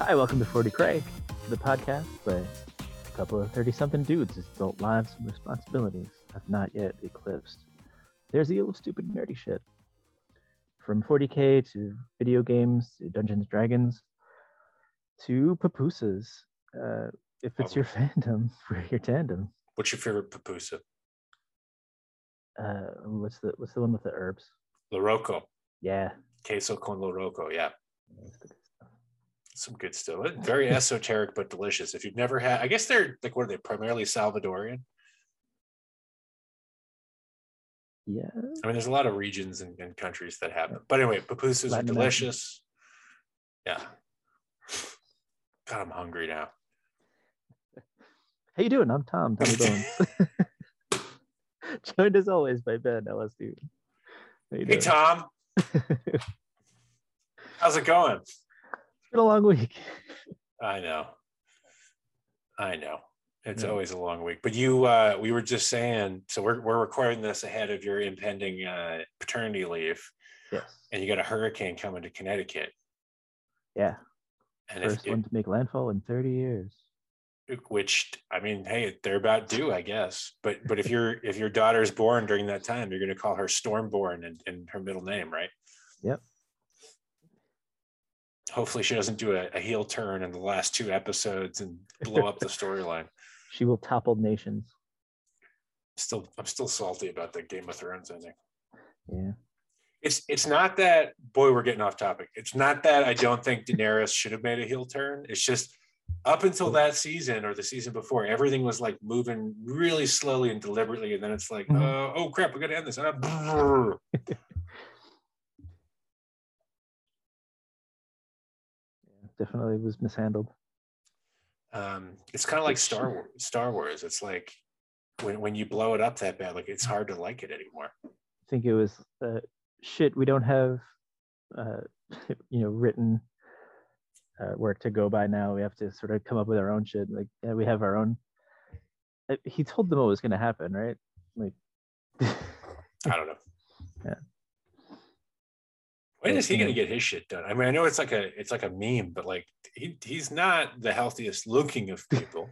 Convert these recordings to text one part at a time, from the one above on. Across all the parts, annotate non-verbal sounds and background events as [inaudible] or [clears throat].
Hi, welcome to 40 Craig, the podcast where a couple of 30 something dudes' adult lives and responsibilities have not yet eclipsed. There's the old stupid nerdy shit. From 40k to video games to Dungeons and Dragons to pupusas. Uh, if it's Oh. your [laughs] fandom, we're your tandem. What's your favorite pupusa? Uh, what's the what's the one with the herbs? Loroco. Yeah. Queso con Loroco. Yeah. that's the. Some good stuff. Very esoteric, but delicious. If you've never had, I guess they're like, what are they? Primarily Salvadorian. Yeah. I mean, there's a lot of regions and, and countries that have them. But anyway, pupusas are Latin delicious. Yeah. God, I'm hungry now. How you doing? I'm Tom. Tommy Bones. [laughs] Joined as always by Ben LSD. Hey. Tom. [laughs] How's it going? It's been a long week. I know. I know. It's Yeah. always a long week. But you uh we were just saying, so we're we're recording this ahead of your impending uh paternity leave Yes. and you got a hurricane coming to Connecticut. Yeah. And if, First one to make landfall in 30 years. which I mean, hey, they're about due, I guess. But but if your [laughs] if your daughter's born during that time, you're gonna call her Stormborn and, and her middle name, right? Yep. Hopefully she doesn't do a, a heel turn in the last two episodes and blow up the storyline. [laughs] She will topple nations. Still I'm still salty about the Game of Thrones ending. Yeah. it's it's not that boy we're getting off topic it's not that i don't think daenerys should have made a heel turn it's just up until that season or the season before everything was like moving really slowly and deliberately and then it's like Mhm. uh, oh crap we gotta end this and [laughs] Definitely was mishandled. um, it's kind of like star wars star wars it's like when, when you blow it up that bad like it's hard to like it anymore I think it was uh, shit. We don't have, uh, [laughs] you know, written uh, work to go by now. We have to sort of come up with our own shit. Like, yeah, we have our own. Uh, He told them what was going to happen, right? Like, [laughs] i don't know Yeah. When is he gonna get his shit done i mean i know it's like a it's like a meme but like he, he's not the healthiest looking of [laughs] people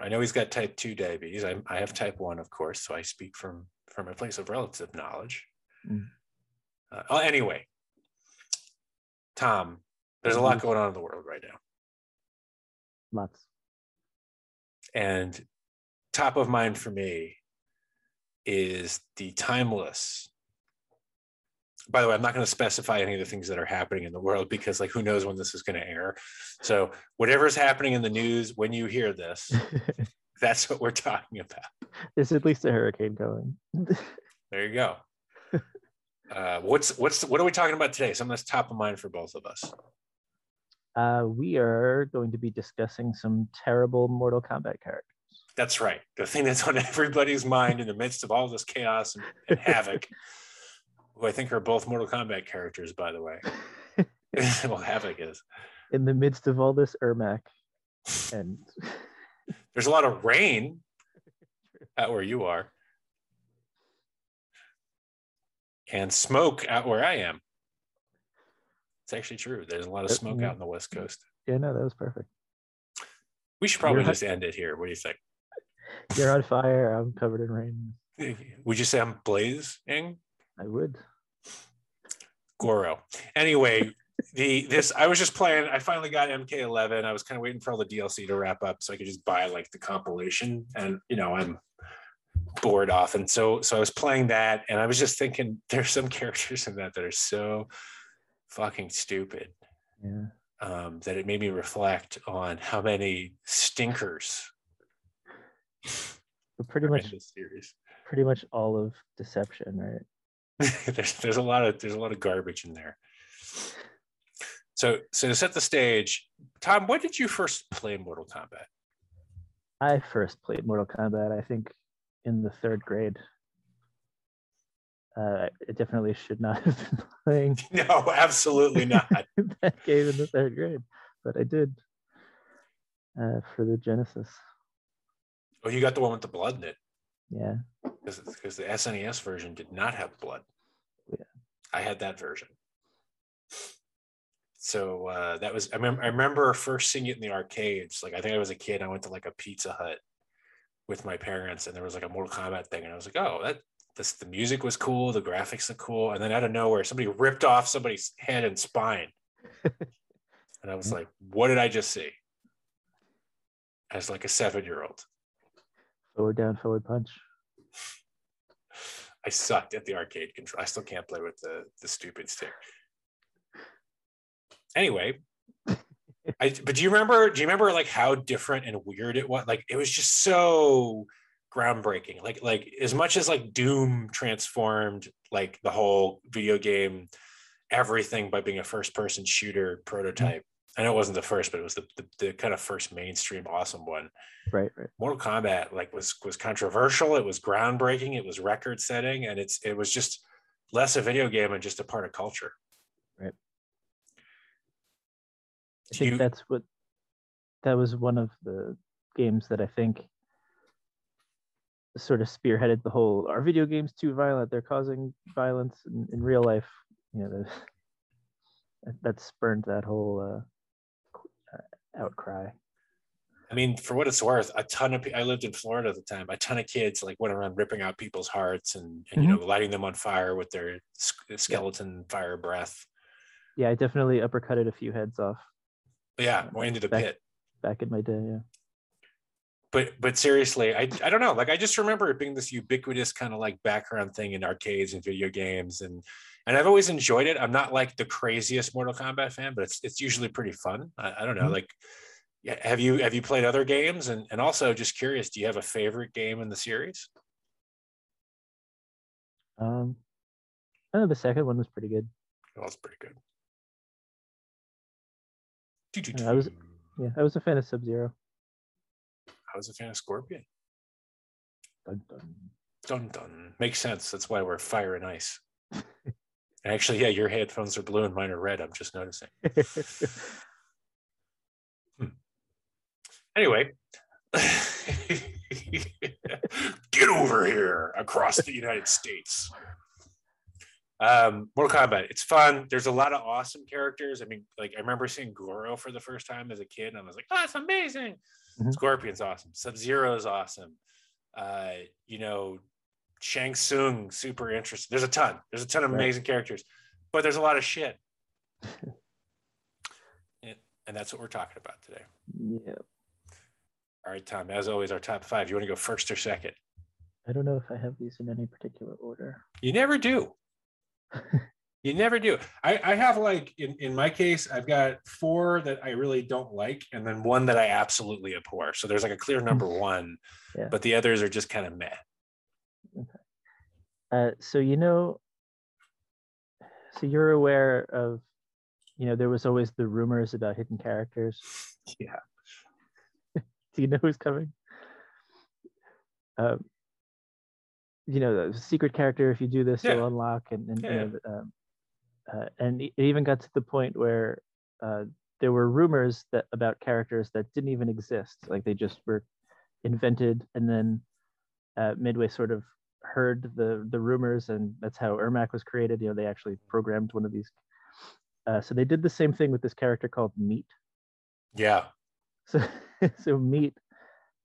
I know he's got type 2 diabetes. I, I have type 1, of course, so I speak from from a place of relative knowledge. Mm. Uh, oh, anyway, Tom, there's a lot going on in the world right now. lots. And top of mind for me is the timeless. By the way, I'm not going to specify any of the things that are happening in the world because, like, who knows when this is going to air. So, whatever's happening in the news when you hear this, [laughs] that's what we're talking about. There's at least a hurricane going. [laughs] There you go. Uh, what's what's what are we talking about today? Something that's top of mind for both of us. Uh, we are going to be discussing some terrible Mortal Kombat characters. That's right. The thing that's on everybody's mind in the midst of all this chaos and, and havoc, [laughs] who I think are both Mortal Kombat characters, by the way. [laughs] [laughs] well, Havoc is. In the midst of all this Ermac, and [laughs] There's a lot of rain out where you are, and smoke out where I am. It's actually true. There's a lot of smoke out in the West Coast. yeah, no, that was perfect. We should probably You're- just end it here. What do you think? You're on fire. I'm covered in rain. Would you say I'm blazing? I would. Goro. Anyway, the this I was just playing. I finally got MK11. I was kind of waiting for all the DLC to wrap up so I could just buy like the compilation. And you know, I'm bored often, so so I was playing that, and I was just thinking, [laughs] there's some characters in that that are so fucking stupid Yeah. um, that it made me reflect on how many stinkers But pretty much, pretty much all of Deception, right? [laughs] there's there's a lot of there's a lot of garbage in there. So so to set the stage, Tom, when did you first play Mortal Kombat? I first played Mortal Kombat, I think, in the third grade. Uh, I definitely should not [laughs] have been playing [laughs] No, absolutely not. that game in the third grade, but I did uh, for the Genesis. Oh, you got the one with the blood in it Yeah, because the SNES version did not have blood. Yeah. I had that version. so uh, that was I remember I remember first seeing it in the arcades. Like I think I was a kid. I went to like a Pizza Hut with my parents, and there was like a Mortal Kombat thing, and I was like, oh, that this the music was cool, the graphics are cool, and then out of nowhere, somebody ripped off somebody's head and spine, [laughs] and I was like, what did I just see? As like a seven year old, Forward down, forward punch. I sucked at the arcade control. I still can't play with the the stupid stick. Anyway, I but do you remember? Do you remember like how different and weird it was? Like it was just so groundbreaking. Like like as much as like Doom transformed like the whole video game, everything by being a first person shooter prototype. I know it wasn't the first, but it was the, the, the kind of first mainstream awesome one. Right, right. Mortal Kombat like was was controversial. It was groundbreaking. It was record setting, and it's it was just less a video game and just a part of culture. Right. I think you- that's what that was one of the games that I think sort of spearheaded the whole are video games too violent? They're causing violence in, in real life. You know, [laughs] that- spurned that whole uh, outcry. I mean, for what it's worth, a ton of I lived in Florida at the time. A ton of kids like went around ripping out people's hearts and, and you mm-hmm. know lighting them on fire with their sk- skeleton fire breath. Yeah, I definitely uppercutted a few heads off But yeah, or into the Back- pit. back in my day. Yeah. But but seriously, I I don't know. Like I just remember it being this ubiquitous kind of like background thing in arcades and video games, and and I've always enjoyed it. I'm not like the craziest Mortal Kombat fan, but it's it's usually pretty fun. I, I don't know, Mhm. like. Have you have you played other games and and also just curious do you have a favorite game in the series Um, I know the second one was pretty good. well was pretty good I was- Yeah, I was a fan of Sub Zero. I was a fan of Scorpion. Dun, dun. Dun dun. Makes sense. That's why we're fire and ice. Actually, yeah, your headphones are blue and mine are red. I'm just noticing. [laughs] Anyway, [laughs] get over here across the United States. Um, Mortal Kombat, it's fun. There's a lot of awesome characters. I mean, like I remember seeing Goro for the first time as a kid, and I was like, "Oh, that's amazing!" Mhm. Scorpion's awesome. Sub Zero is awesome. Uh, you know, Shang Tsung, super interesting. There's a ton. There's a ton of Right. amazing characters, but there's a lot of shit. [laughs] and, that's what we're talking about today. yeah, All right, Tom. As always, our top five. You want to go first or second? I don't know if I have these in any particular order. You never do. [laughs] you never do. I, I have like in, in my case, I've got four that I really don't like, and then one that I absolutely abhor. So there's like a clear number [laughs] one, Yeah. but the others are just kind of meh. Uh, so you know, so you're aware of, you know, there was always the rumors about hidden characters. Yeah. [laughs] Do you know who's coming? Um, you know, the secret character. If you do this, Yeah. you'll unlock, and, and Yeah, you know, um, uh, and it even got to the point where uh, there were rumors that about characters that didn't even exist, like they just were invented, and then uh, Midway sort of heard the the rumors, and that's how Ermac was created. You know, they actually programmed one of these. Uh, so they did the same thing with this character called Meat. Yeah. [laughs] So so Meat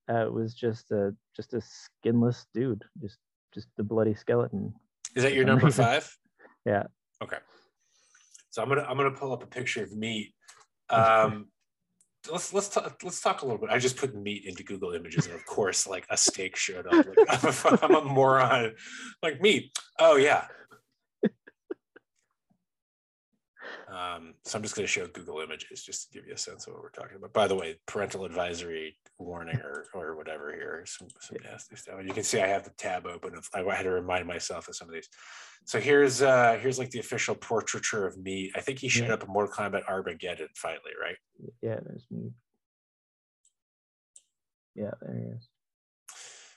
uh, was just a just a skinless dude, just just the bloody skeleton. Is that your [laughs] number five? Yeah. Okay. So I'm gonna I'm gonna pull up a picture of meat. Um, let's let's talk let's talk a little bit. I just put meat into Google Images, and of course, like a steak showed up. Like, [laughs] I'm, a, I'm a moron. Like meat. Oh yeah. Um, so I'm just going to show Google Images just to give you a sense of what we're talking about. By the way, parental advisory warning or or whatever here, some some nasty stuff. And you can see I have the tab open. Of, I had to remind myself of some of these. So here's uh here's like the official portraiture of me. I think he showed Yeah. up in Mortal Kombat Armageddon finally, right? Yeah, there's Meat. Yeah, there he is.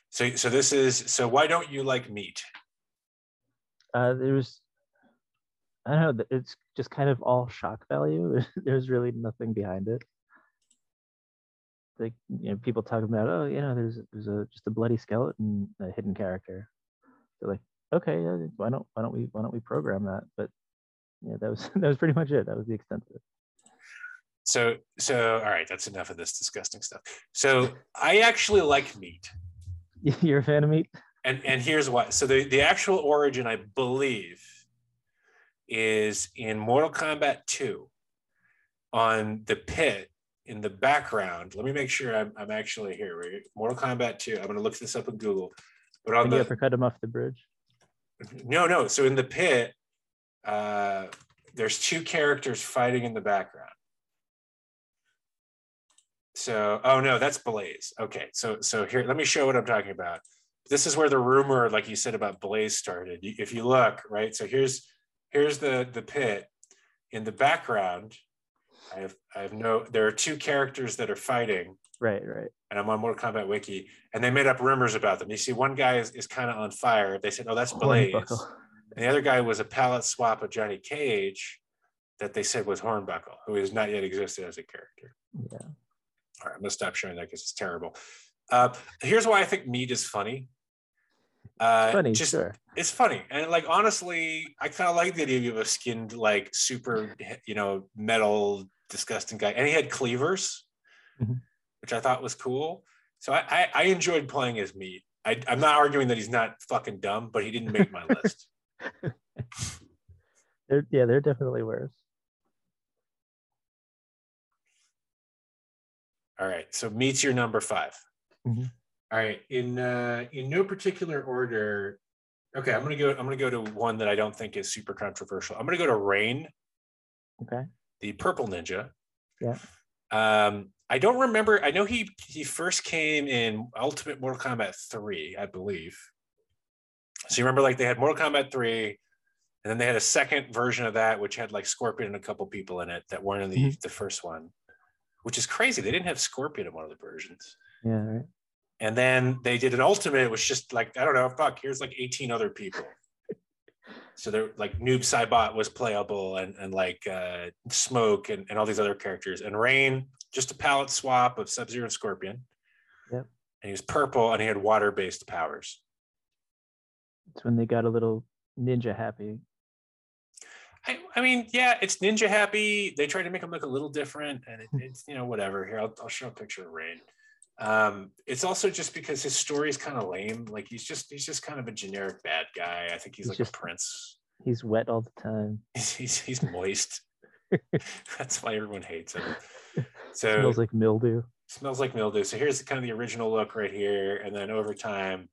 So so this is so why don't you like meat? Uh, there was, I don't know, it's just kind of all shock value. [laughs] there's really nothing behind it. Like you know, people talk about, oh, you know, there's there's a just a bloody skeleton, a hidden character. They're like, okay, why don't why don't we why don't we program that? But yeah, that was [laughs] that was pretty much it. That was the extent of it. So so all right, that's enough of this disgusting stuff. So I actually like meat. [laughs] You're a fan of meat? And and here's why. So the, the actual origin, I believe, is in Mortal Kombat 2 on the pit in the background. Let me make sure I'm, I'm actually here. Right? Mortal Kombat 2. I'm going to look this up in Google. But on Did the you ever cut him off the bridge? no, no. So in the pit, uh, there's two characters fighting in the background. So, oh no, that's Blaze. Okay, so so here, let me show what I'm talking about. This is where the rumor, like you said about Blaze, started. If you look, right. So here's here's the the pit. In the background, I have I have no. There are two characters that are fighting, Right, right. and I'm on Mortal Kombat Wiki, and they made up rumors about them. You see, one guy is, is kind of on fire. They said, "Oh, that's Blaze." Hornbuckle. And the other guy was a palette swap of Johnny Cage that they said was Hornbuckle, who has not yet existed as a character. Yeah. All right, I'm gonna stop showing that because it's terrible. Uh, here's why I think meat is funny. Uh, Funny, just sure. it's funny, and like honestly, I kind of like the idea of a skinned, like super, you know, metal, disgusting guy, and he had cleavers, Mhm. which I thought was cool. So I, I, I enjoyed playing as meat. I, I'm not arguing that he's not fucking dumb, but he didn't make my [laughs] list. They're, yeah, they're definitely worse. All right. So meets your number 5 Mhm. All right. In uh in no particular order. Okay, I'm gonna go. I'm gonna go to one that I don't think is super controversial. I'm gonna go to Rain, Okay. the purple ninja. Yeah. Um, I don't remember. I know he he first came in Ultimate Mortal Kombat 3, I believe. So you remember like they had Mortal Kombat 3, and then they had a second version of that, which had like Scorpion and a couple people in it that weren't in the, Mhm. the first one, which is crazy. They didn't have Scorpion in one of the versions. Yeah, right. And then they did an ultimate, it was just like, I don't know, fuck, here's like 18 other people. [laughs] So they're like Noob Saibot was playable and, and like uh, Smoke and, and all these other characters. And Rain, just a palette swap of Sub Zero and Scorpion. Yep. And he was purple and he had water based powers. It's when they got a little ninja happy. I, I mean, yeah, it's ninja happy. They tried to make him look a little different, and it, it's you know whatever. Here, I'll, I'll show a picture of Rain. Um, it's also just because his story is kind of lame. Like he's just he's just kind of a generic bad guy. I think he's, He's like just- a prince. He's wet all the time. [laughs] He's he's, he's moist. [laughs] [laughs] That's why everyone hates him. So Smells like mildew. smells like mildew. So here's kind of the original look right here, and then over time,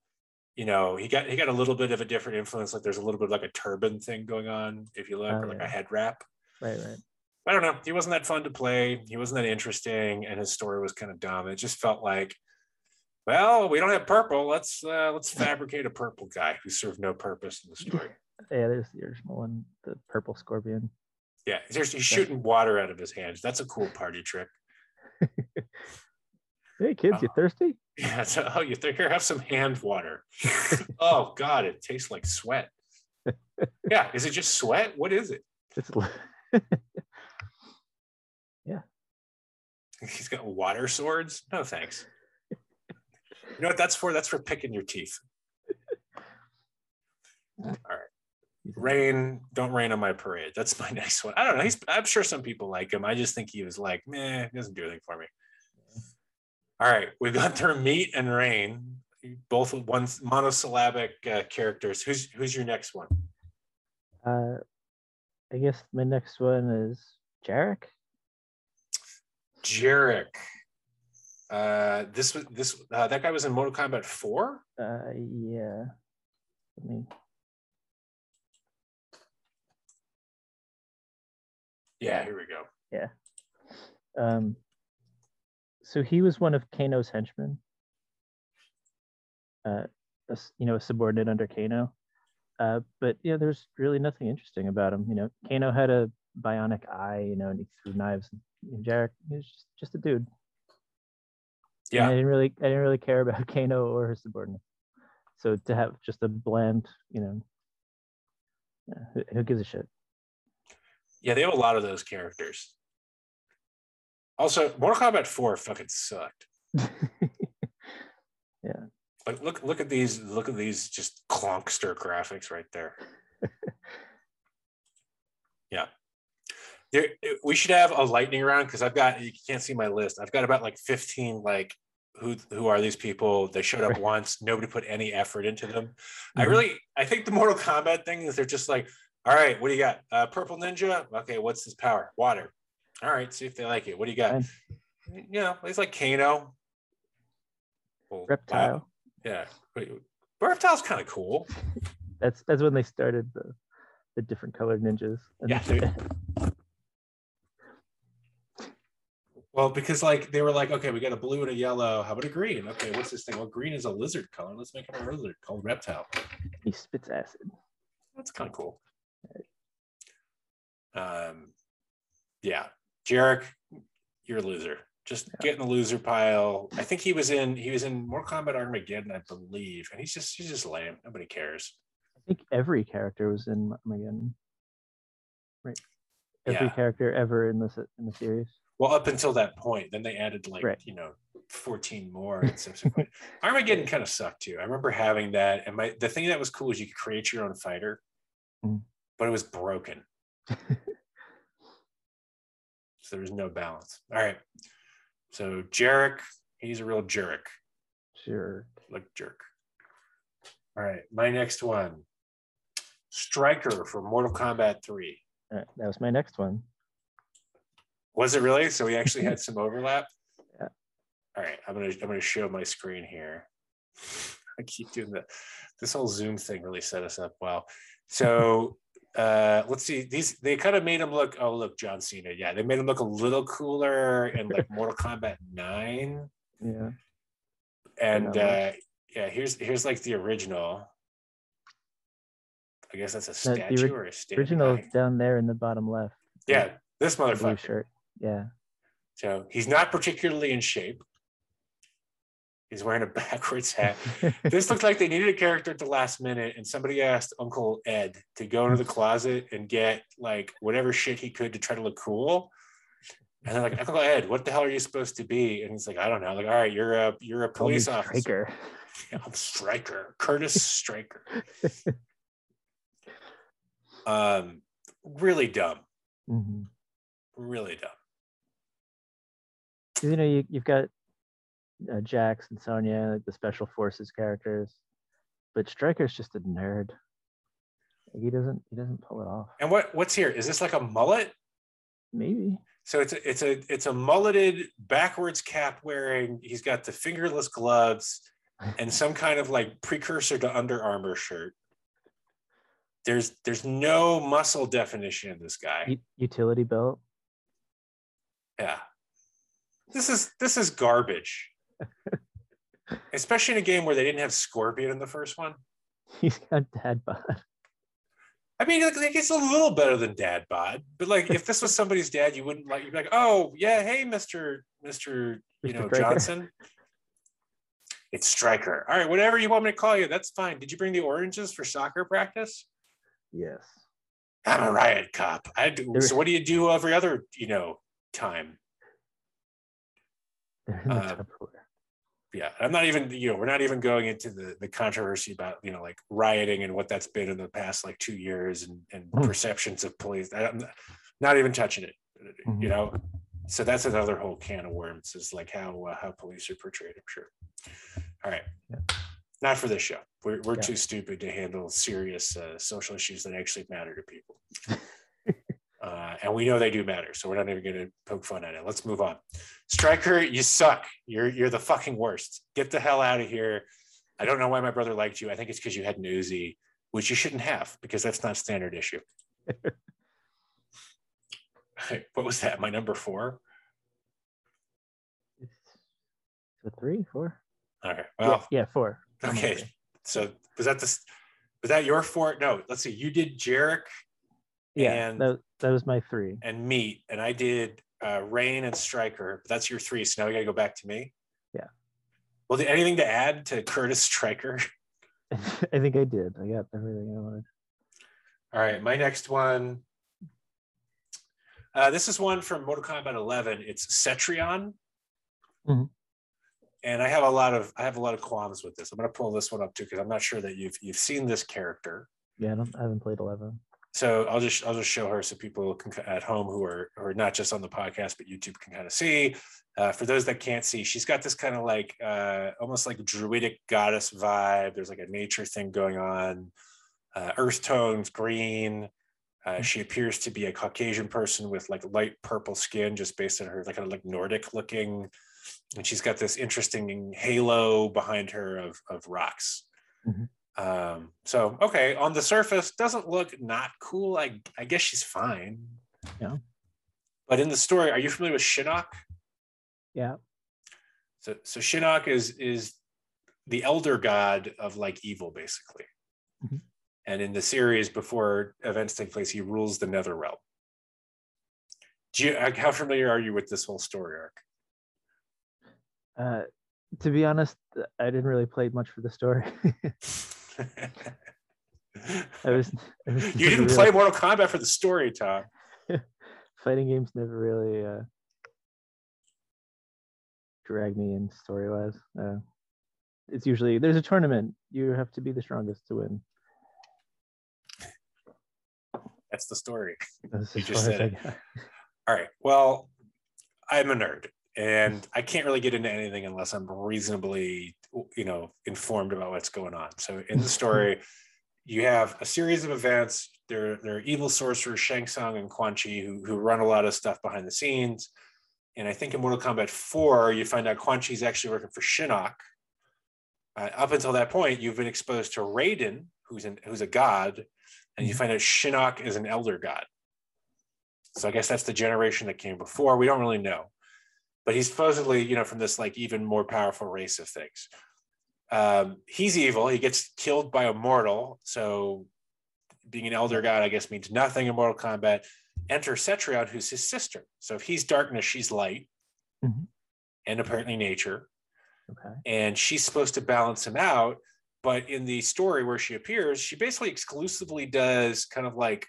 you know, he got he got a little bit of a different influence. Like there's a little bit of like a turban thing going on, if you look, Oh, or like yeah. a head wrap. Right, right. I don't know. He wasn't that fun to play. He wasn't that interesting, and his story was kind of dumb. It just felt like, well, we don't have purple. Let's uh, let's [laughs] fabricate a purple guy who served no purpose in the story. Yeah, there's the original one, the purple scorpion. Yeah, he's, he's shooting water out of his hands. That's a cool party trick. [laughs] Hey kids, you Uh, thirsty? [laughs] Yeah. So, oh, you think here? Have some hand water. oh God, it tastes like sweat. Yeah. Is it just sweat? What is it? It's [laughs] He's got water swords. No thanks. You know what that's for? That's for picking your teeth. All right. Rain, don't rain on my parade. That's my [laughs] next one. I don't know. He's I'm sure some people like him. I just think he was like, meh, he doesn't do anything for me. All right, we've gone through meat and rain, both one monosyllabic uh, characters. Who's who's your next one? Uh, I guess my next one is Jarek. Jarek. Uh, this was this uh, that guy was in Mortal Kombat 4. Uh, yeah. Let me. Yeah, here we go. Yeah. Um, so he was one of Kano's henchmen. Uh, a you know, a subordinate under Kano. Uh, but yeah, there's really nothing interesting about him. You know, Kano had a bionic eye, you know, and he threw knives. And Jarek, he was just, just a dude. And I Yeah, didn't really, I didn't really care about [laughs] Kano or his subordinates. So to have just a bland, you know, who, who gives a shit? yeah, they have a lot of those characters. Also, Mortal Kombat 4 fucking sucked. [laughs] Yeah. Like look look at these look at these just clonkster graphics right there. [laughs] yeah. There, we should have a lightning round because I've got you can't see my list. I've got about like 15 like who who are these people? They showed up once. Nobody put any effort into them. I Mhm. really I think the Mortal Kombat thing is they're just like, all right, what do you got? Uh, purple ninja. Okay, what's his power? Water. All right, see if they like it. What do you got? Fine. You know, he's like Kano. Well, Reptile. wow. Yeah. Wait, Reptile's kind of cool. That's that's when they started the the different colored ninjas. And Yeah, [laughs] dude. Well, because like they were like, okay, we got a blue and a yellow. How about a green? Okay, what's this thing? Well, green is a lizard color. Let's make it a lizard called reptile. he spits acid. That's kind of cool. Um, yeah, Jarek, you're a loser. Just get in the loser pile. I think he was in he was in Mortal Kombat Armageddon, I believe, and he's just he's just lame. Nobody cares. I think every character was in Armageddon. Right. Every Yeah. character ever in this in the series. Well, up until that point, then they added like Right. you know 14 more and subsequent. [laughs] Armageddon kind of sucked too. I remember having that, and my the thing that was cool is you could create your own fighter, Mm. but it was broken. [laughs] so there was no balance. All right. So Jarek, he's a real jerk, Sure. like jerk. All right, my next one, Stryker for Mortal Kombat 3. All right, that was my next one. Was it really? So we actually had some overlap. [laughs] Yeah. All right, I'm gonna I'm gonna show my screen here. [laughs] I keep doing that. This whole Zoom thing really set us up well. So [laughs] uh let's see these they kind of made him look oh look John Cena yeah they made him look a little cooler in like Mortal Kombat 9 Yeah. and Yeah. uh yeah here's here's like the original I guess that's a No, the statue or a standing Original guy. down there in the bottom left. yeah this the Blue motherfucker shirt. Yeah. So he's not particularly in shape. He's wearing a [laughs] backwards hat. [laughs] this looked like they needed a character at the last minute, and somebody asked Uncle Ed to go into the closet and get like whatever shit he could to try to look cool. And they're like, Uncle Ed, what the hell are you supposed to be? And he's like, I don't know. Like, all right, you're a you're a police officer. Stryker. Yeah, [laughs] I'm Stryker, Kurtis Stryker. um, really dumb, hmm really dumb. You know, you, you've got uh, Jax and Sonya, like the special forces characters, but Stryker's just a nerd. Like, he doesn't he doesn't pull it off. And what what's here? Is this like a mullet? Maybe. So it's a, it's a it's a mulleted backwards cap wearing. He's got the fingerless gloves and [laughs] some kind of like precursor to Under Armour shirt. There's there's no muscle definition in this guy. U- utility belt. Yeah. This is this is garbage. [laughs] Especially in a game where they didn't have Scorpion in the first one. He's got dad bod. I mean, like, like, it's a little better than Dad Bod, but like if this was somebody's dad, you wouldn't like. You'd be like, "Oh yeah, hey, Mister Mister, you know Stryker." Johnson." It's Stryker. All right, whatever you want me to call you, that's fine. Did you bring the oranges for soccer practice? Yes. I'm a riot cop. I do. So what do you do every other, you know, time? They're in the Uh, Tupperware. Yeah, I'm not even, you know, we're not even going into the the controversy about, you know, like rioting and what that's been in the past like two years and and Hmm. perceptions of police. I'm not, not even touching it. You Mhm. know, so that's another whole can of worms. Is like how uh, how police are portrayed. I'm sure. All right, Yeah. not for this show. We're we're Yeah. too stupid to handle serious uh, social issues that actually matter to people. [laughs] Uh, and we know they do matter, so we're not even going to poke fun at it. Let's move on. Stryker, you suck. You're you're the fucking worst. Get the hell out of here. I don't know why my brother liked you. I think it's because you had an Uzi, which you shouldn't have because that's not standard issue. [laughs] [laughs] what was that? My number four. It's, it's three, four. Okay. Yeah, Well, yeah, four. Okay. So was that this? Was that your four? No. Let's see. You did Jarek Yeah, and that, that was my three. and Meat, and I did uh, Rain and Stryker. That's your three. So now we got to go back to me. Yeah. Well, did anything to add to [laughs] Kurtis Stryker? [laughs] I think I did. I got everything I wanted. All right, my next one. Uh, this is one from Mortal Kombat 11. It's Cetrion, Mhm. and I have a lot of I have a lot of qualms with this. I'm going to pull this one up too because I'm not sure that you've you've seen this character. Yeah, I, don't, I haven't played 11. So I'll just I'll just show her so people can, at home who are are not just on the podcast but YouTube can kind of see. Uh, for those that can't see, she's got this kind of like uh, almost like druidic goddess vibe. There's like a nature thing going on. Uh, earth tones, green. Uh, she appears to be a Caucasian person with like light purple skin, just based on her like kind of like Nordic looking, and she's got this interesting halo behind her of of rocks. Mhm. Um, so okay, on the surface, doesn't look not cool. I I guess she's fine. Yeah. But in the story, are you familiar with Shinnok? Yeah. So so Shinnok is is the elder god of like evil, basically. Mhm. And in the series, before events take place, he rules the Nether realm. Do you, how familiar are you with this whole story arc? Uh, to be honest, I didn't really play much for the story. [laughs] I was, I was you didn't really- play Mortal Kombat for the story, Tom. [laughs] fighting games never really uh, drag me in story wise. Uh, it's usually there's a tournament. You have to be the strongest to win. That's the story. That's You just said it. All right. Well, I'm a nerd and I can't really get into anything unless I'm reasonably, you know, informed about what's going on. So in the [laughs] story, you have a series of events. There, there are evil sorcerers Shang Tsung and Quan Chi who, who run a lot of stuff behind the scenes. And I think in Mortal Kombat 4, you find out Quan Chi is actually working for Shinnok. Uh, up until that point, you've been exposed to Raiden, who's an, who's a god, and you Mhm. find out Shinnok is an elder god. So I guess that's the generation that came before. We don't really know, but he's supposedly, you know, from this like even more powerful race of things. Um, he's evil. He gets killed by a mortal. So being an elder god, I guess, means nothing in Mortal Kombat. Enter Cetrion, who's his sister. So if he's darkness, she's light, Mhm. and apparently nature Okay. and she's supposed to balance him out. But in the story where she appears, she basically exclusively does kind of like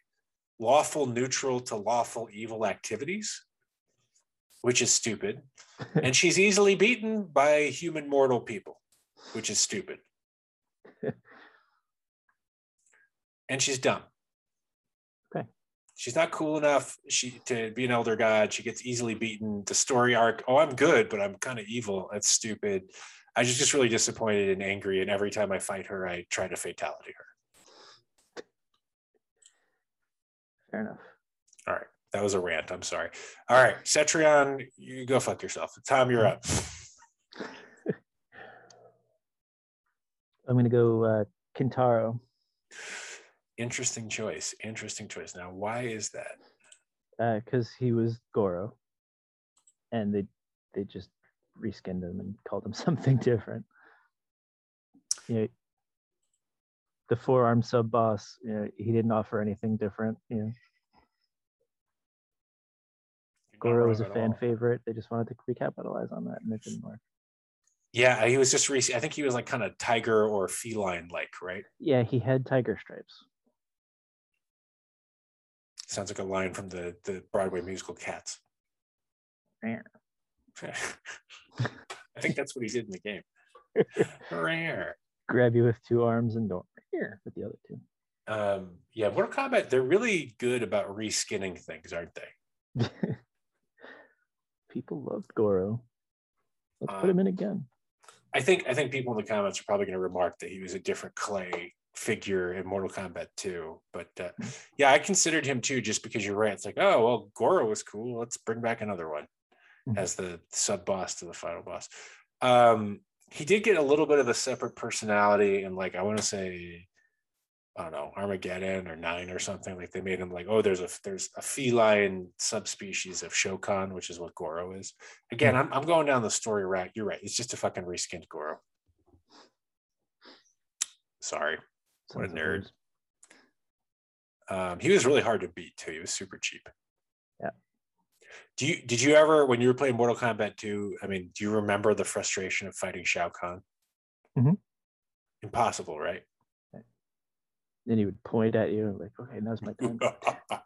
lawful neutral to lawful evil activities, which is stupid. [laughs] and she's easily beaten by human mortal people, which is stupid. [laughs] and she's dumb. Okay. She's not cool enough she to be an elder god. She gets easily beaten. The story arc, oh, I'm good, but I'm kind of evil. That's stupid. I was just really disappointed and angry. And every time I fight her, I try to fatality her. Fair enough. That was a rant. I'm sorry. All right. Cetrion, you go fuck yourself. Tom, you're up. [laughs] I'm gonna go uh, Kintaro Interesting choice. Interesting choice. Now, why is that? because he was Goro, and they they just reskinned him and called him [laughs] something different. You know, the forearm sub boss. You know, he didn't offer anything different. You know, Goro was a fan all. favorite. They just wanted to recapitalize on that, and it didn't work. Yeah, he was just re- I think he was like kind of tiger or feline like, right? Yeah, he had tiger stripes. Sounds like a line from the the Broadway musical Cats. Meow. [laughs] I think that's what he did in the game. [laughs] Rare. Grab you with two arms and go here with the other two. um, yeah, Mortal Kombat, they're really good about reskinning things, aren't they? [laughs] People loved Goro. Let's put Um, him in again. I think I think people in the comments are probably going to remark that he was a different clay figure in Mortal Kombat 2. But uh, [laughs] yeah, I considered him too, just because you're right. It's like, oh well, Goro was cool. Let's bring back another one Mhm. as the sub boss to the final boss. Um, he did get a little bit of a separate personality, and like I want to say, I don't know, Armageddon or Nine or something. Like they made him like, oh, there's a there's a feline subspecies of Shokan, which is what Goro is. Again, I'm I'm going down the story route. You're right. It's just a fucking reskinned Goro. Sorry. what a nerd. Um, he was really hard to beat too. He was super cheap. Yeah. Do you did you ever when you were playing Mortal Kombat 2, I mean, do you remember the frustration of fighting Shao Kahn? Mhm. Impossible, right? Then he would point at you and like, okay, now's my time. [laughs]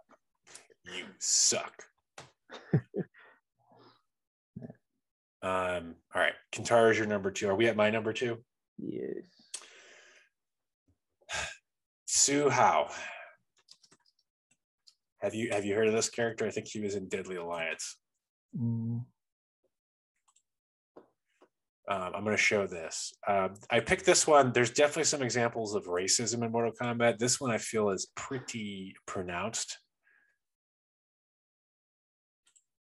you suck. [laughs] um, all right. Kintaro is your number two. Are we at my number two? yes. [sighs] Hsu Hao. Have you have you heard of this character? I think he was in Deadly Alliance. Mm, Um, I'm going to show this. Um, I picked this one. There's definitely some examples of racism in Mortal Kombat. This one I feel is pretty pronounced.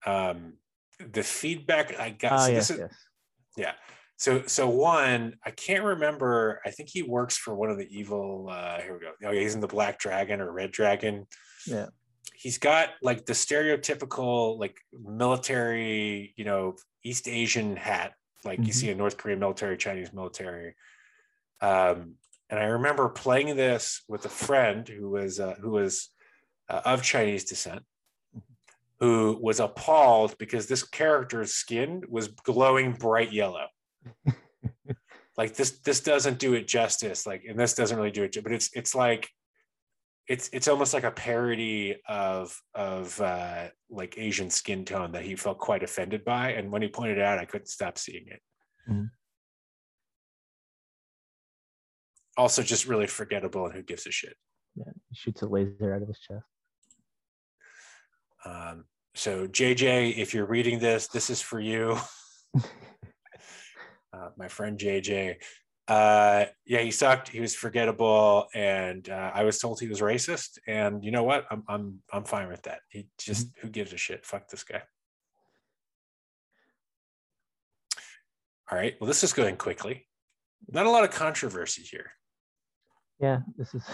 Um, the feedback I got. ah, so yes, this is, yes. Yeah. So so one, I can't remember. I think he works for one of the evil. Uh, here we go. Oh, yeah, he's in the Black Dragon or Red Dragon. Yeah. He's got like the stereotypical like military, you know, East Asian hat, like you Mhm. see in North Korean military, Chinese military. Um, and I remember playing this with a friend who was uh, who was uh, of Chinese descent, who was appalled because this character's skin was glowing bright yellow. [laughs] like this this doesn't do it justice. Like, and this doesn't really do it, but it's it's like it's it's almost like a parody of of uh, like Asian skin tone that he felt quite offended by. And when he pointed it out, I couldn't stop seeing it. Mhm. Also, just really forgettable, and who gives a shit? Yeah. He shoots a laser out of his chest. Um, so JJ, if you're reading this, this is for you. [laughs] uh, my friend JJ. Uh, yeah, he sucked. He was forgettable, and uh, I was told he was racist. And you know what? I'm I'm I'm fine with that. He just who gives a shit? Fuck this guy. All right. Well, this is going quickly. Not a lot of controversy here. Yeah, this is [laughs]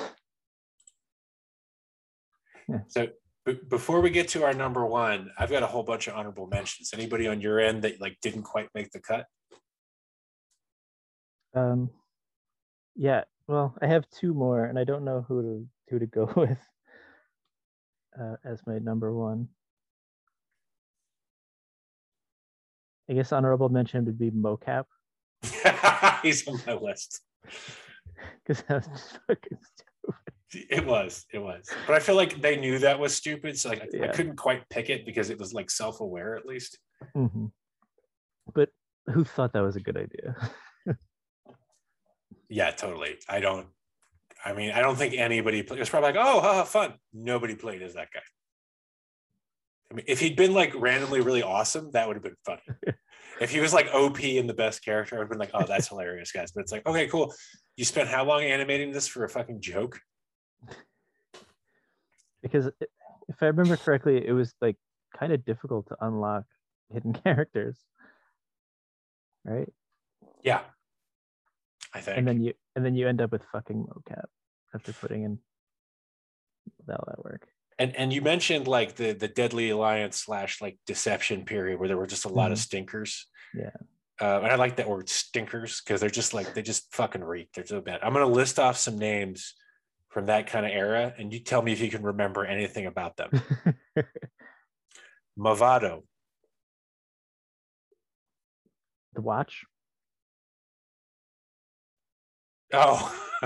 Yeah. So b- before we get to our number one, I've got a whole bunch of honorable mentions. Anybody on your end that like didn't quite make the cut? Um yeah, well, I have two more and I don't know who to who to go [laughs] with uh, as my number one. I guess honorable mention would be Mokap [laughs] He's on my list. [laughs] because that was just fucking stupid. It was, it was. But I feel like they knew that was stupid. So like I, I couldn't quite pick it because it was like self-aware at least. Mhm. But who thought that was a good idea? Yeah, totally. I don't I mean, I don't think anybody played. It was probably like, oh, haha, fun. Nobody played as that guy. I mean, if he'd been like randomly really awesome, that would have been funny. [laughs] if he was like OP and the best character, I would have been like, oh, that's hilarious, guys. But it's like, okay, cool. You spent how long animating this for a fucking joke? because if I remember correctly, it was like kind of difficult to unlock hidden [laughs] characters, right? Yeah. I think. And then you and then you end up with fucking Mokap after putting in all that work. and and you mentioned like the the deadly alliance slash like deception period where there were just a lot of Mhm. stinkers Yeah. uh, and i like that word stinkers because they're just like they just fucking reek they're so bad i'm going to list off some names from that kind of era and you tell me if you can remember anything about them [laughs] movado the watch. Oh [laughs]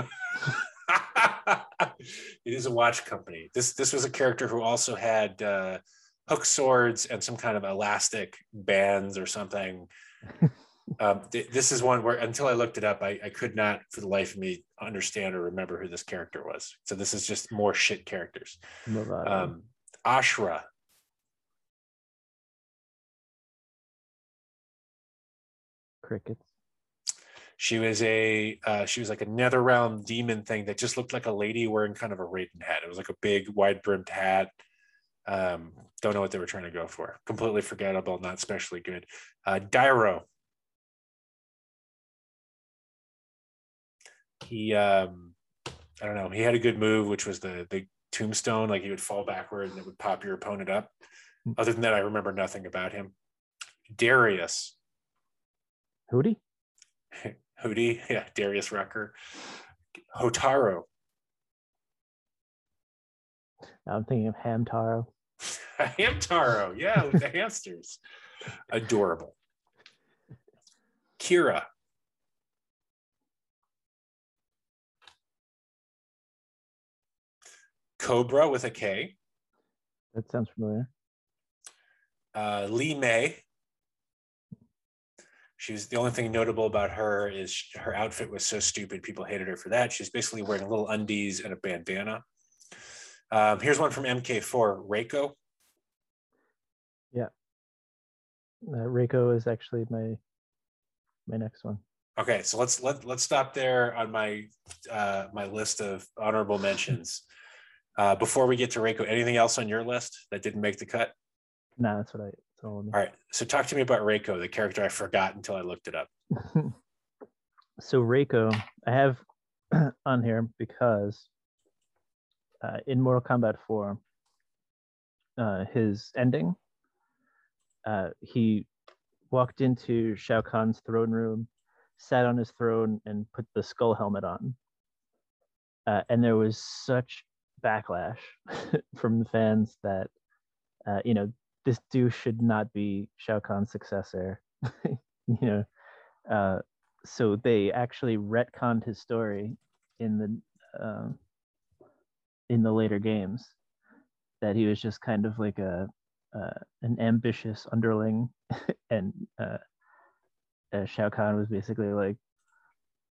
it is a watch company this this was a character who also had uh hook swords and some kind of elastic bands or something [laughs] um, th- this is one where until I looked it up, I, I could not for the life of me understand or remember who this character was. So this is just more shit characters. Um, Ashrah, Crickets. She was a uh, she was like a nether realm demon thing that just looked like a lady wearing kind of a Raiden hat. It was like a big wide brimmed hat. Um, don't know what they were trying to go for. Completely forgettable, not especially good. Uh, Dairo. He um, I don't know. He had a good move, which was the the tombstone. Like he would fall backward and it would pop your opponent up. Other than that, I remember nothing about him. Darius. Hootie? Hootie, [laughs] yeah, Darius Rucker. Hotaro. I'm thinking of Hamtaro. [laughs] Hamtaro, yeah, with the [laughs] hamsters. Adorable. Kira. Cobra with a K. That sounds familiar. Uh, Li Mei. She was the only thing notable about her is sh- her outfit was so stupid people hated her for that. She's basically wearing little undies and a bandana. Um, here's one from MK4, Reiko. Uh, Reiko is actually my my next one. Okay, so let's let let's stop there on my uh, my list of honorable mentions. Uh, before we get to Reiko, anything else on your list that didn't make the cut? Nah, that's what I. All right, so talk to me about Reiko, the character I forgot until I looked it up. [laughs] so Reiko, I have [clears throat] on here because uh, in Mortal Kombat 4, uh, his ending, uh, he walked into Shao Kahn's throne room, sat on his throne, and put the skull helmet on. Uh, and there was such backlash [laughs] from the fans that, uh, you know, this dude should not be Shao Kahn's successor. [laughs] you know, uh, so they actually retconned his story in the um, in the later games that he was just kind of like a uh, an ambitious underling, [laughs] and uh, uh, Shao Kahn was basically like,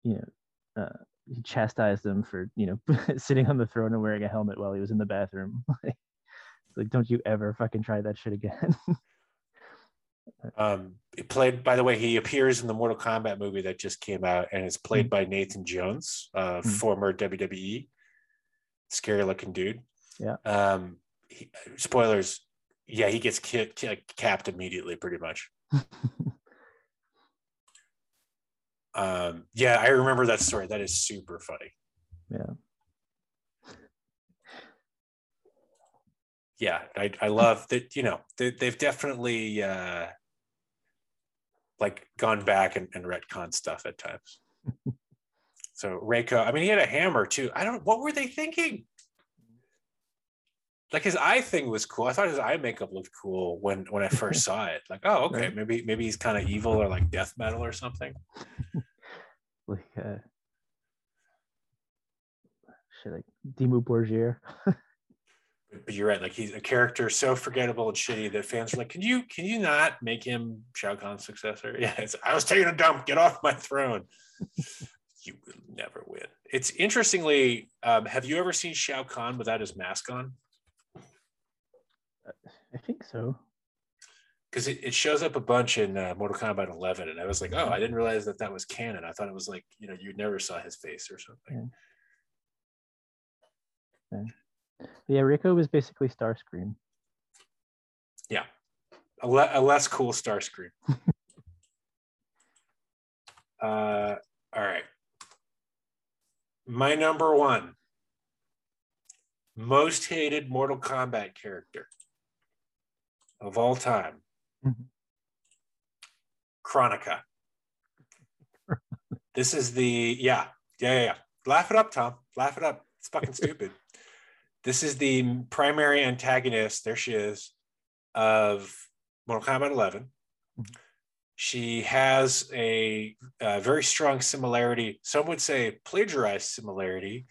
you know, uh, he chastised him for you know [laughs] sitting on the throne and wearing a helmet while he was in the bathroom. Like, don't you ever fucking try that shit again. [laughs] um, it played, by the way, he appears in the Mortal Kombat movie that just came out, and it's played mm-hmm. by Nathan Jones, uh, mm-hmm. former WWE, scary looking dude. Yeah. Um, he, spoilers. Yeah, he gets kicked, capped immediately, pretty much. [laughs] um, yeah, I remember that story. That is super funny. Yeah. Yeah, I, I love that. You know, they, they've definitely uh, like gone back and, and retcon stuff at times. [laughs] so Reiko, I mean, he had a hammer too. I don't. What were they thinking? like his eye thing was cool. I thought his eye makeup looked cool when when I first [laughs] saw it. Like, oh, okay, right. maybe maybe he's kind of evil or like death metal or something. [laughs] like uh shit like Dimmu Borgir. But you're right, like he's a character so forgettable and shitty that fans are like, Can you can you not make him Shao Kahn's successor? [laughs] Yeah, I was taking a dump, get off my throne. [laughs] you will never win. It's interestingly, um, have you ever seen Shao Kahn without his mask on? I think so. Because it, it shows up a bunch in uh, Mortal Kombat 11, and I was like, oh, I didn't realize that that was canon. I thought it was like, you know, you never saw his face or something. Yeah, yeah. Yeah Reiko was basically Starscream. Yeah, a, le- a less cool Starscream. [laughs] uh, all right. My number one most hated Mortal Kombat character of all time. Mm-hmm. Kronika. this is the yeah, yeah, yeah, yeah. Laugh it up, Tom. Laugh it up. It's fucking stupid. This is the primary antagonist. There she is of Mortal Kombat 11. Mm-hmm. She has a, a, very strong similarity. Some would say plagiarized similarity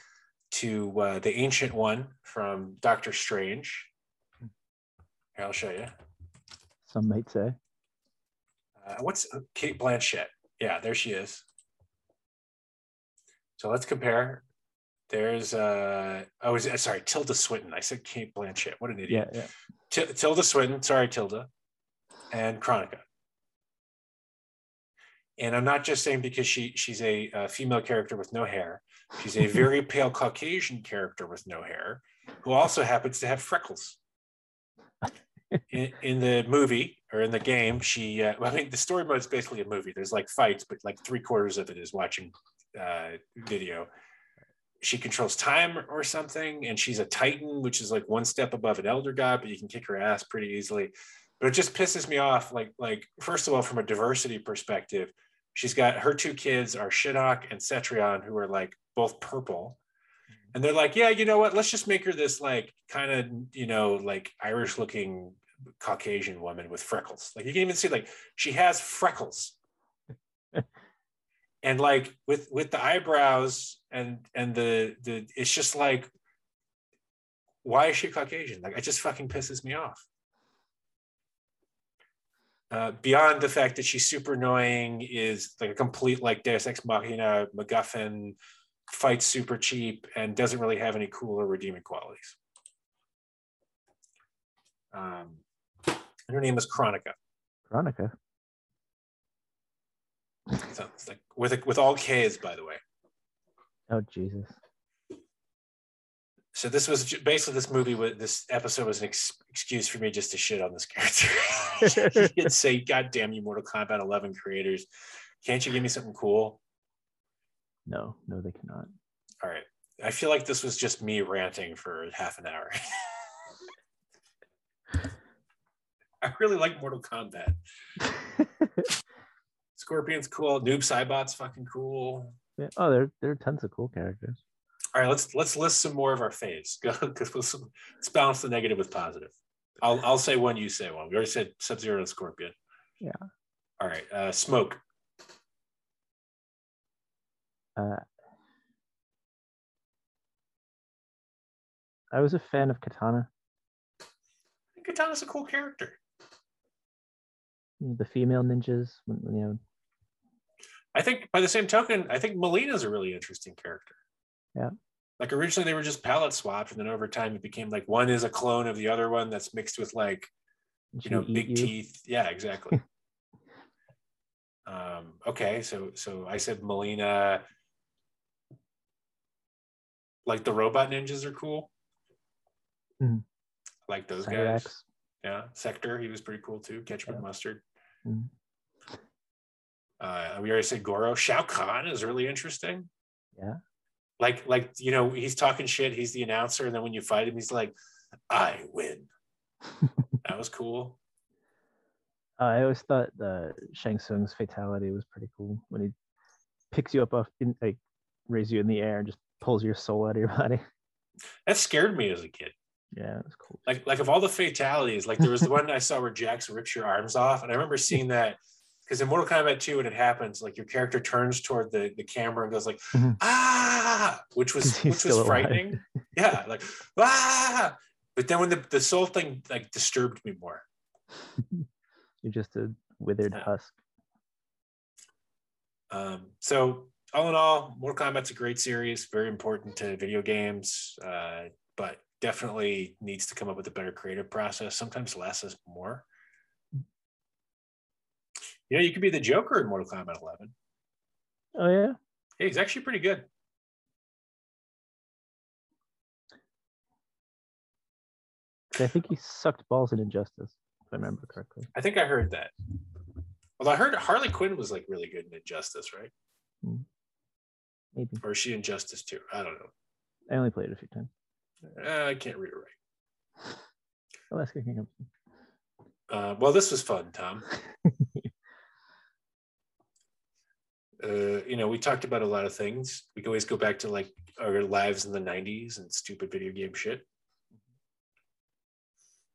to uh, the ancient one from Doctor Strange. Here, I'll show you. Some might say. Uh, what's Cate Blanchett? Yeah, there she is. So let's compare. There's uh oh, was, sorry, Tilda Swinton. I said Cate Blanchett. What an idiot. Yeah, yeah. T- Tilda Swinton. Sorry, Tilda, and Kronika. And I'm not just saying because she she's a, a female character with no hair. She's a very [laughs] pale Caucasian character with no hair, who also happens to have freckles. [laughs] In, in the movie or in the game, she, uh, well, I mean, the story mode is basically a movie. There's like fights, but like three quarters of it is watching uh, video. She controls time or something, and she's a Titan, which is like one step above an Elder God, but you can kick her ass pretty easily. But it just pisses me off. Like, like first of all, from a diversity perspective, she's got her two kids are Shinnok and Cetrion, who are like both purple. Mm-hmm. And they're like, yeah, you know what? Let's just make her this like kind of, you know, like Irish looking Caucasian woman with freckles. Like you can even see like she has freckles. [laughs] and like with with the eyebrows and and the the it's just like why is she Caucasian? Like it just fucking pisses me off. Uh, beyond the fact that she's super annoying, is like a complete like Deus Ex Machina MacGuffin, fights super cheap, and doesn't really have any cool or redeeming qualities. Um, her name is Chronica. Veronica. So it's like with with all K's, by the way. Oh Jesus. So this was basically this movie. Was, this episode was an ex- excuse for me just to shit on this character [laughs] and say, "God damn you, Mortal Kombat 11 creators! Can't you give me something cool?" No, no, they cannot. All right. I feel like this was just me ranting for half an hour. [laughs] I really like Mortal Kombat. [laughs] Scorpion's cool. Noob Saibot's fucking cool. Yeah. Oh, there there are tons of cool characters. All right, let's let's list some more of our faves. [laughs] Because let's, let's balance the negative with positive. I'll I'll say one, you say one. We already said Sub Zero and Scorpion. Yeah. All right. Uh, Smoke. Uh, I was a fan of Katana, I think Katana's a cool character. the female ninjas. You know, I think by the same token, I think Mileena's a really interesting character. Yeah. Like originally they were just palette swapped, and then over time it became like one is a clone of the other one that's mixed with like you know big you. teeth. Yeah, exactly. [laughs] um, okay, so so I said Melina. Like the robot ninjas are cool. Mhm. Like those guys. Yeah, Sektor, he was pretty cool too. Ketchup and Yeah. mustard. Mhm. Uh, we already said Goro. Shao Kahn is really interesting. Yeah. Like, like you know, he's talking shit. He's the announcer, and then when you fight him, he's like, "I win." [laughs] that was cool. Uh, I always thought the Shang Tsung's fatality was pretty cool when he picks you up off in like raises you in the air and just pulls your soul out of your body. That scared me as a kid. Yeah, it was cool. Like, like of all the fatalities, like there was the one I saw where Jax rips your arms off, and I remember seeing that because in Mortal Kombat 2, when it happens, like your character turns toward the, the camera and goes like, Mhm. ah, which was [laughs] which was frightening. yeah, like ah. But then when the, the soul thing like disturbed me more. [laughs] You're just a withered Yeah. husk. Um, so all in all, Mortal Kombat's a great series, very important to video games, uh, but definitely needs to come up with a better creative process. Sometimes less is more. You know, you could be the Joker in Mortal Kombat 11. Oh yeah. Hey, he's actually pretty good. I think he sucked balls in Injustice, if I remember correctly. I think I heard that. Although I heard Harley Quinn was like really good in Injustice, right? Maybe. Or is she Injustice 2? I don't know. I only played it a few times. Uh, I can't read it right. Alaska King Uh, well, this was fun, Tom. [laughs] uh, you know, we talked about a lot of things. We can always go back to like our lives in the 90s and stupid video game shit.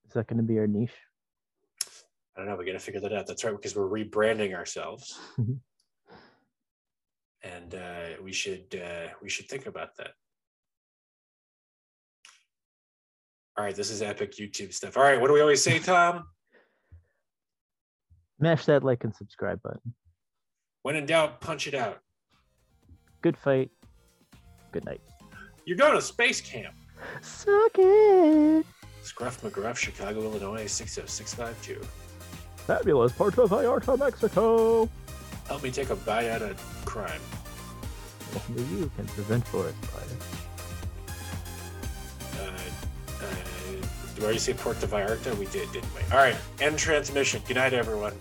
Is that going to be our niche? I don't know. We got to figure that out. That's right, because we're rebranding ourselves. Mhm. and uh, we should uh, we should think about that. All right, this is epic YouTube stuff. All right, what do we always say, Tom? [laughs] Smash that like and subscribe button. When in doubt, punch it out. Good fight. Good night. You're going to space camp. Suck it. Scruff McGruff, Chicago, Illinois, 60652. Fabulous. Puerto Vallarta, Mexico. Help me take a bite out of crime. Only you can prevent forest fire. Uh, uh, did we already say Puerto Vallarta? We did, didn't we? All right, end transmission. Good night, everyone.